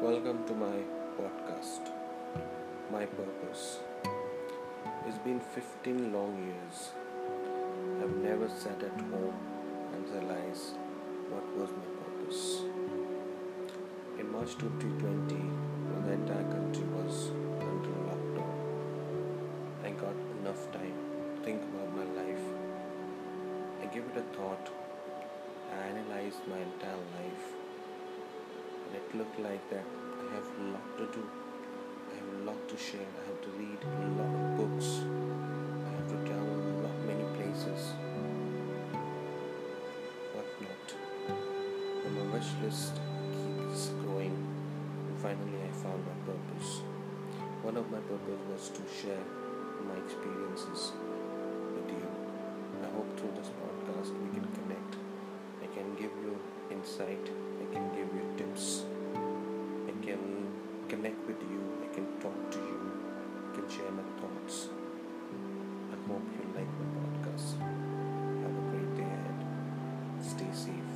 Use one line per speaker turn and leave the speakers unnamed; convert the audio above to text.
Welcome to my podcast, My Purpose. It's been 15 long years. I've never sat at home and realized what was my purpose. In March 2020, when the entire country was under lockdown, I got enough time to think about my life. I gave it a thought. It looked like that I have a lot to do. I have a lot to share. I have to read a lot of books. I have to travel a lot many places. What not? My wish list keeps growing. And finally, I found my purpose. One of my purpose was to share my experiences with you. I hope through this podcast we can connect. I can give you insight. connect with you, I can talk to you, I can share my thoughts. I hope you like my podcast. Have a great day and stay safe.